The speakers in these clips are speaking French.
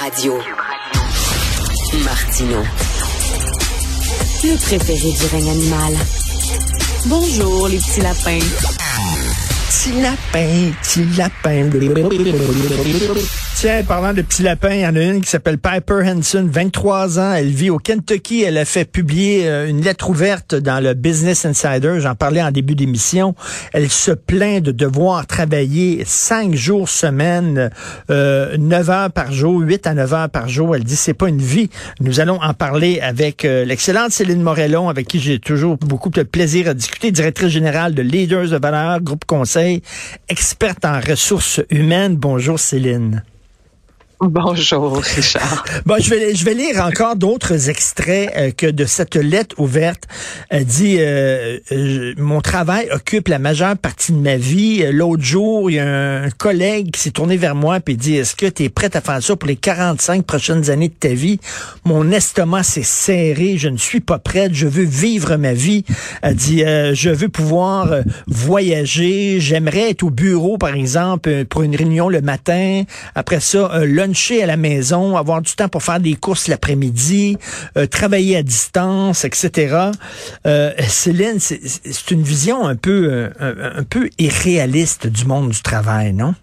Radio. Martino. Le préféré du règne animal. Bonjour, les petits lapins. Petit lapin, petit lapin. Tiens, parlant de petits lapins, il y en a une qui s'appelle Piper Henson, 23 ans. Elle vit au Kentucky. Elle a fait publier euh, une lettre ouverte dans le Business Insider. J'en parlais en début d'émission. Elle se plaint de devoir travailler cinq jours semaine, euh, 9 heures par jour, 8 à 9 heures par jour. Elle dit c'est pas une vie. Nous allons en parler avec euh, l'excellente Céline Morellon, avec qui j'ai toujours beaucoup de plaisir à discuter, directrice générale de Leaders de valeur, groupe conseil, experte en ressources humaines. Bonjour Céline. Bonjour, Richard. Bon, je vais, je vais lire encore d'autres extraits euh, que de cette lettre ouverte. Elle dit euh, euh, Mon travail occupe la majeure partie de ma vie. L'autre jour, il y a un, collègue qui s'est tourné vers moi et dit Est-ce que tu es prête à faire ça pour les 45 prochaines années de ta vie? Mon estomac s'est serré, je ne suis pas prête, je veux vivre ma vie. Elle dit Je veux pouvoir voyager, j'aimerais être au bureau, par exemple, pour une réunion le matin. Après ça, le à la maison, avoir du temps pour faire des courses l'après-midi, euh, travailler à distance, etc. Euh, Céline, c'est une vision un peu, euh, un, peu irréaliste du monde du travail, non?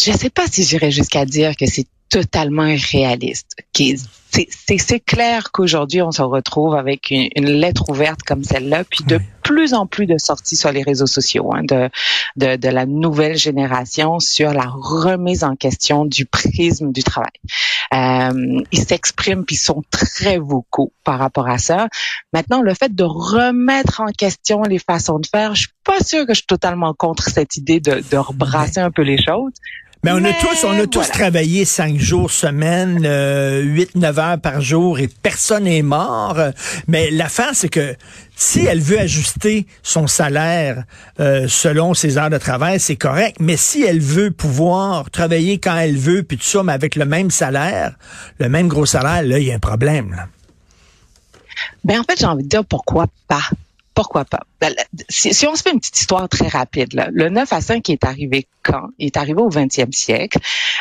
Je ne sais pas si j'irais jusqu'à dire que c'est totalement irréaliste. C'est clair qu'aujourd'hui, on se retrouve avec une, lettre ouverte comme celle-là, puis de plus en plus de sorties sur les réseaux sociaux hein, de, de, de, la nouvelle génération sur la remise en question du prisme du travail. Euh, ils s'expriment puis sont très vocaux par rapport à ça. Maintenant, le fait de remettre en question les façons de faire, je suis pas sûre que je suis totalement contre cette idée de, de rebrasser un peu les choses. Mais on a tous, on a tous travaillé cinq jours semaine, euh, huit, neuf heures par jour et personne n'est mort. Mais l'affaire, c'est que si elle veut ajuster son salaire euh, selon ses heures de travail, c'est correct. Mais si elle veut pouvoir travailler quand elle veut, puis tout ça, mais avec le même salaire, le même gros salaire, là, il y a un problème. Là. Ben en fait, j'ai envie de dire pourquoi pas pourquoi pas? Ben, si, on se fait une petite histoire très rapide, là, le 9 à 5 est arrivé quand? Il est arrivé au 20e siècle.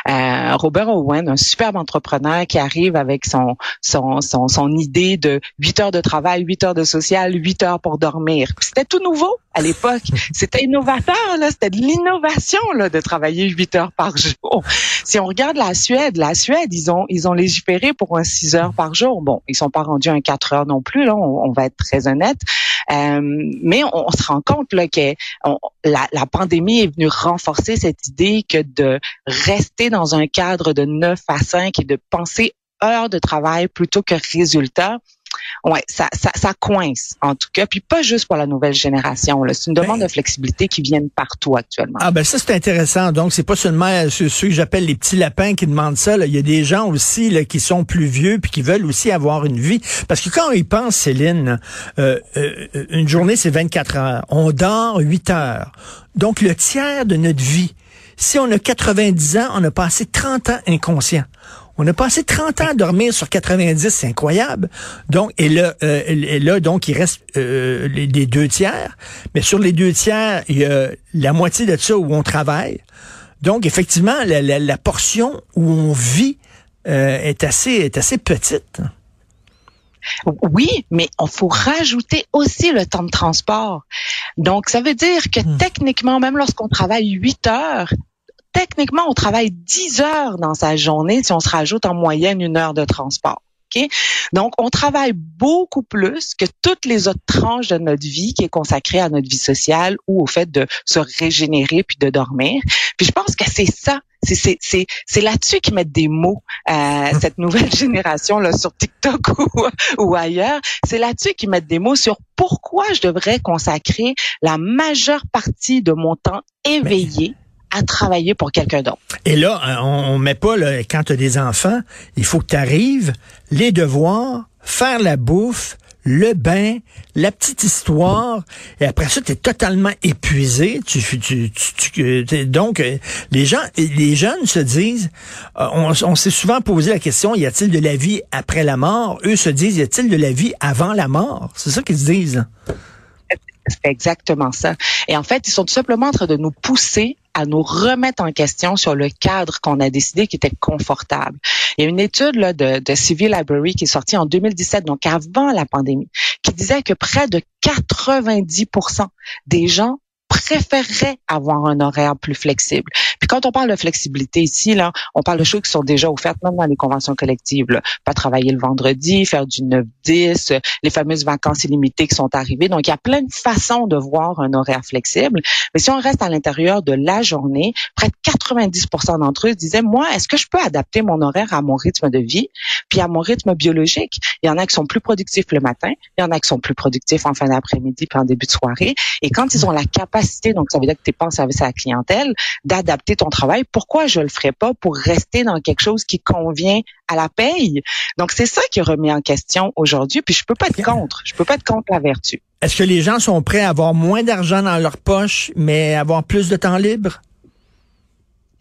Euh, Robert Owen, un superbe entrepreneur qui arrive avec son, son, son, son idée de 8 heures de travail, 8 heures de social, 8 heures pour dormir. C'était tout nouveau à l'époque. C'était innovateur, là. C'était de l'innovation, là, de travailler 8 heures par jour. Si on regarde la Suède, la Suède, ils ont, ils ont légiféré pour un 6 heures par jour. Bon, ils sont pas rendus un 4 heures non plus, là. On, va être très honnête. Euh, mais on, se rend compte que la, la, pandémie est venue renforcer cette idée que de rester dans un cadre de 9 à 5 et de penser heures de travail plutôt que résultat, ouais, ça, ça, ça, coince en tout cas, puis pas juste pour la nouvelle génération. C'est une demande ben de flexibilité qui vient partout actuellement. Ah ben ça c'est intéressant. Donc c'est pas seulement euh, ceux, que j'appelle les petits lapins qui demandent ça. Là. Il y a des gens aussi là, qui sont plus vieux puis qui veulent aussi avoir une vie. Parce que quand ils pensent, Céline, euh, euh, une journée c'est 24 heures. On dort 8 heures. Donc le tiers de notre vie. Si on a 90 ans, on a passé 30 ans inconscient. On a passé 30 ans à dormir sur 90, c'est incroyable. Donc, et là, euh, et là donc, il reste euh, les, deux tiers. Mais sur les deux tiers, il y a la moitié de ça où on travaille. Donc, effectivement, la, portion où on vit euh, est assez est assez petite. Oui, mais on faut rajouter aussi le temps de transport. Donc, ça veut dire que hmm. techniquement, même lorsqu'on travaille 8 heures, techniquement, on travaille 10 heures dans sa journée si on se rajoute en moyenne une heure de transport. Donc, on travaille beaucoup plus que toutes les autres tranches de notre vie qui est consacrée à notre vie sociale ou au fait de se régénérer puis de dormir. Puis je pense que c'est ça c'est là-dessus qu'ils mettent des mots euh, cette nouvelle génération là sur TikTok ou, ou ailleurs. C'est là-dessus qu'ils mettent des mots sur pourquoi je devrais consacrer la majeure partie de mon temps éveillé à travailler pour quelqu'un d'autre. Et là, euh, on, on met pas, là, quand tu as des enfants, il faut que tu arrives, les devoirs, faire la bouffe, le bain, la petite histoire, et après ça, tu es totalement épuisé. Tu, tu, tu, donc, euh, les gens, les jeunes se disent, euh, on, on s'est souvent posé la question, y a-t-il de la vie après la mort? Eux se disent, y a-t-il de la vie avant la mort? C'est ça qu'ils se disent. C'est exactement ça. Et en fait, ils sont tout simplement en train de nous pousser à nous remettre en question sur le cadre qu'on a décidé qui était confortable. Il y a une étude là, de, de Civil Library qui est sortie en 2017, donc avant la pandémie, qui disait que près de 90% des gens préférerais avoir un horaire plus flexible. Puis quand on parle de flexibilité ici, là, on parle de choses qui sont déjà offertes même dans les conventions collectives. Là. Pas travailler le vendredi, faire du 9-10, les fameuses vacances illimitées qui sont arrivées. Donc, il y a plein de façons de voir un horaire flexible. Mais si on reste à l'intérieur de la journée, près de 90% d'entre eux disaient, moi, est-ce que je peux adapter mon horaire à mon rythme de vie, puis à mon rythme biologique? Il y en a qui sont plus productifs le matin, il y en a qui sont plus productifs en fin d'après-midi puis en début de soirée. Et quand ils ont la capacité, donc ça veut dire que tu n'es pas en service à la clientèle, d'adapter ton travail, pourquoi je le ferais pas pour rester dans quelque chose qui convient à la paye? Donc, c'est ça qui est remis en question aujourd'hui, puis je peux pas être contre. Je peux pas être contre la vertu. Est-ce que les gens sont prêts à avoir moins d'argent dans leur poche, mais avoir plus de temps libre?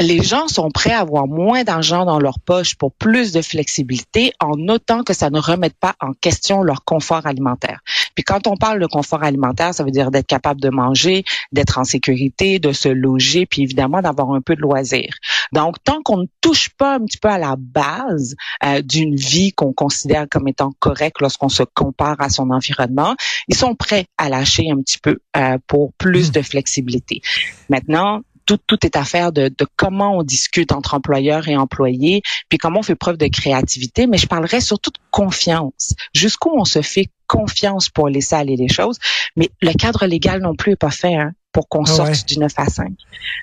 les gens sont prêts à avoir moins d'argent dans leur poche pour plus de flexibilité en notant que ça ne remette pas en question leur confort alimentaire. Puis quand on parle de confort alimentaire, ça veut dire d'être capable de manger, d'être en sécurité, de se loger, puis évidemment d'avoir un peu de loisirs. Donc tant qu'on ne touche pas un petit peu à la base euh, d'une vie qu'on considère comme étant correcte lorsqu'on se compare à son environnement, ils sont prêts à lâcher un petit peu euh, pour plus mmh. de flexibilité. Maintenant, tout, tout est affaire de, de comment on discute entre employeurs et employés, puis comment on fait preuve de créativité, mais je parlerai surtout de confiance. Jusqu'où on se fait confiance pour laisser aller les choses, mais le cadre légal non plus est pas fait. Hein pour qu'on sorte du 9 à 5.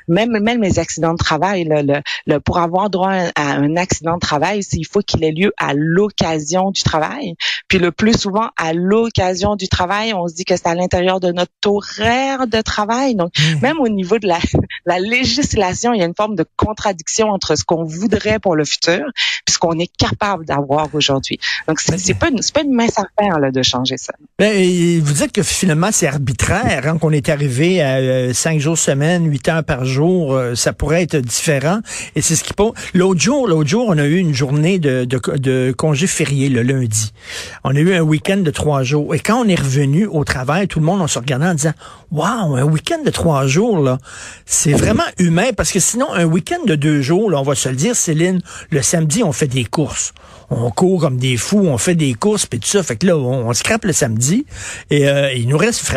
Même, même les accidents de travail, le, le, pour avoir droit à un accident de travail, il faut qu'il ait lieu à l'occasion du travail. Puis le plus souvent, à l'occasion du travail, on se dit que c'est à l'intérieur de notre horaire de travail. Donc, mmh. même au niveau de la, la législation, il y a une forme de contradiction entre ce qu'on voudrait pour le futur puis ce qu'on est capable d'avoir aujourd'hui. Donc, c'est, pas, une, pas une mince affaire là, de changer ça. Ben, vous dites que finalement, c'est arbitraire, hein, qu'on est arrivé à euh, cinq jours semaine, huit heures par jour, euh, ça pourrait être différent. Et c'est ce qui. L'autre jour, l'autre jour, on a eu une journée de congé férié le lundi. On a eu un week-end de trois jours. Et quand on est revenu au travail, tout le monde on se regardait en disant, waouh, un week-end de trois jours là, c'est vraiment humain parce que sinon un week-end de deux jours, là, on va se le dire, Céline, le samedi on fait des courses on court comme des fous, on fait des courses, puis tout ça. Fait que là, on, on scrape le samedi et euh, il nous reste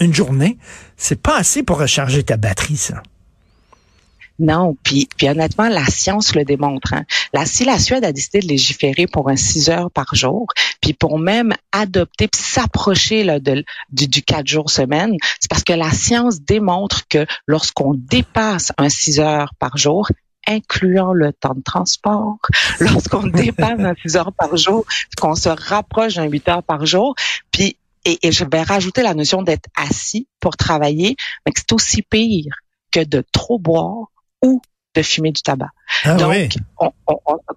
une journée. C'est pas assez pour recharger ta batterie, ça. Non, puis, puis honnêtement, la science le démontre. Hein. La, si la Suède a décidé de légiférer pour un 6 heures par jour, puis pour même adopter, puis s'approcher là, de, du, du 4 jours semaine, c'est parce que la science démontre que lorsqu'on dépasse un 6 heures par jour, incluant le temps de transport, lorsqu'on dépasse un 6 heures par jour, qu'on se rapproche d'un 8 heures par jour, puis et, et je vais rajouter la notion d'être assis pour travailler, mais c'est aussi pire que de trop boire ou de fumer du tabac. Ah Donc, on,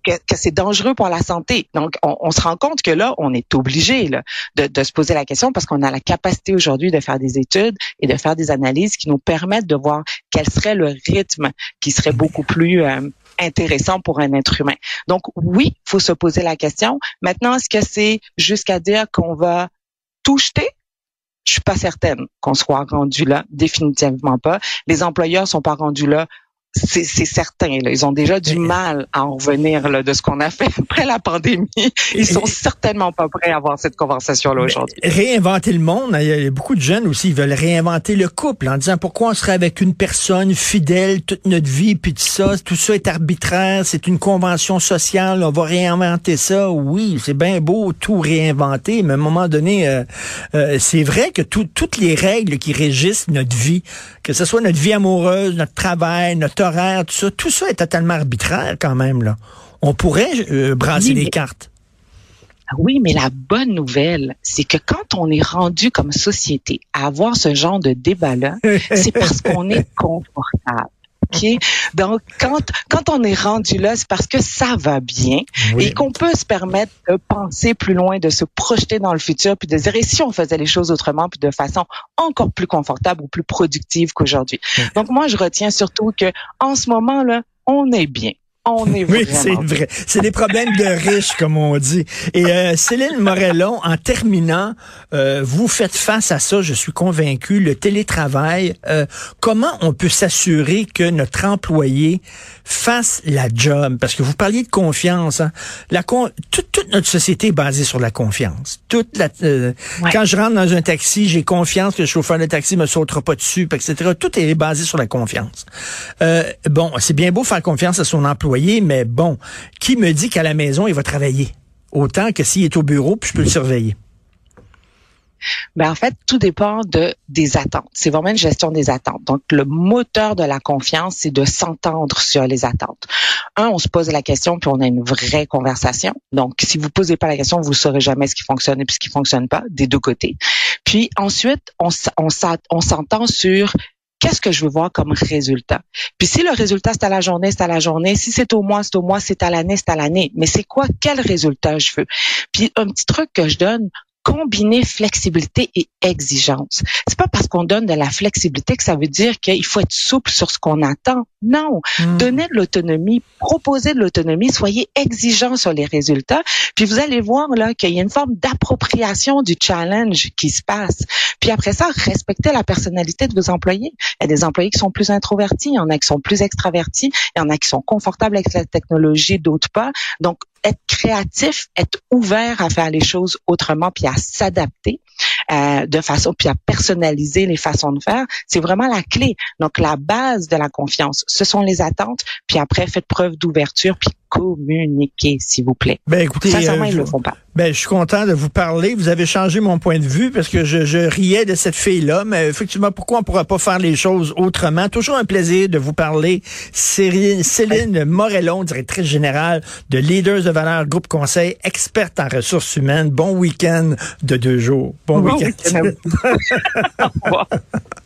que, c'est dangereux pour la santé. Donc, on, se rend compte que là, on est obligé là, de, de, se poser la question parce qu'on a la capacité aujourd'hui de faire des études et de faire des analyses qui nous permettent de voir quel serait le rythme qui serait beaucoup plus euh, intéressant pour un être humain. Donc, oui, faut se poser la question. Maintenant, est-ce que c'est jusqu'à dire qu'on va tout jeter? Je suis pas certaine qu'on soit rendu là, définitivement pas. Les employeurs sont pas rendus là c'est certain. Là. Ils ont déjà du mal à en revenir là, de ce qu'on a fait après la pandémie. Ils sont certainement pas prêts à avoir cette conversation-là aujourd'hui. Réinventer le monde, il y a beaucoup de jeunes aussi, ils veulent réinventer le couple en disant pourquoi on serait avec une personne fidèle toute notre vie, puis tout ça, tout ça est arbitraire, c'est une convention sociale, on va réinventer ça. Oui, c'est bien beau tout réinventer, mais à un moment donné, euh, euh, c'est vrai que toutes les règles qui régissent notre vie, que ce soit notre vie amoureuse, notre travail, notre horaire, tout ça, tout ça est totalement arbitraire quand même. Là. On pourrait euh, brasser les cartes. Ah oui, mais la bonne nouvelle, c'est que quand on est rendu comme société à avoir ce genre de débat-là, c'est parce qu'on est confortable. Donc, quand, quand on est rendu là, c'est parce que ça va bien et qu'on peut se permettre de penser plus loin, de se projeter dans le futur, puis de dire, et si on faisait les choses autrement, puis de façon encore plus confortable ou plus productive qu'aujourd'hui. Donc, moi, je retiens surtout que en ce moment-là, on est bien On est oui, c'est vrai. C'est des problèmes de riches, comme on dit. Et euh, Céline Morellon, en terminant, euh, vous faites face à ça, je suis convaincu, le télétravail. Euh, comment on peut s'assurer que notre employé fasse la job? Parce que vous parliez de confiance. Hein? La toute, notre société est basée sur la confiance. Toute la, Quand je rentre dans un taxi, j'ai confiance que le chauffeur de taxi me sautera pas dessus, etc. Tout est basé sur la confiance. bon, c'est bien beau faire confiance à son employé mais bon, qui me dit qu'à la maison, il va travailler? Autant que s'il est au bureau, puis je peux le surveiller. Ben en fait, tout dépend de des attentes. C'est vraiment une gestion des attentes. Donc, le moteur de la confiance, c'est de s'entendre sur les attentes. Un, on se pose la question, puis on a une vraie conversation. Donc, si vous posez pas la question, vous saurez jamais ce qui fonctionne et ce qui fonctionne pas des deux côtés. Puis ensuite, on, on, on s'entend sur qu'est-ce que je veux voir comme résultat. Puis si le résultat c'est à la journée, c'est à la journée. Si c'est au mois, c'est au mois. C'est à l'année, c'est à l'année. Mais c'est quoi, quel résultat je veux? Puis un petit truc que je donne, combiner flexibilité et exigence. C'est pas parce qu'on donne de la flexibilité que ça veut dire qu'il faut être souple sur ce qu'on attend. Non, hmm. donnez de l'autonomie, proposez de l'autonomie, soyez exigeants sur les résultats, puis vous allez voir là qu'il y a une forme d'appropriation du challenge qui se passe. Puis après ça, respectez la personnalité de vos employés. Il y a des employés qui sont plus introvertis, il y en a qui sont plus extravertis, il y en a qui sont confortables avec la technologie, d'autres pas. Donc être créatif, être ouvert à faire les choses autrement, puis à s'adapter euh, de façon, puis à personnaliser les façons de faire, c'est vraiment la clé. Donc la base de la confiance, ce sont les attentes, puis après faites preuve d'ouverture, puis communiquer, s'il vous plaît. Ben écoutez, euh, ils le font pas. Ben je suis content de vous parler. Vous avez changé mon point de vue parce que je, je riais de cette fille-là, mais effectivement, pourquoi on pourra pas faire les choses autrement? Toujours un plaisir de vous parler. Céline, Céline Morellon, directrice générale de Leaders de Valeur Groupe Conseil, experte en ressources humaines. Bon week-end de deux jours. Bon, week-end.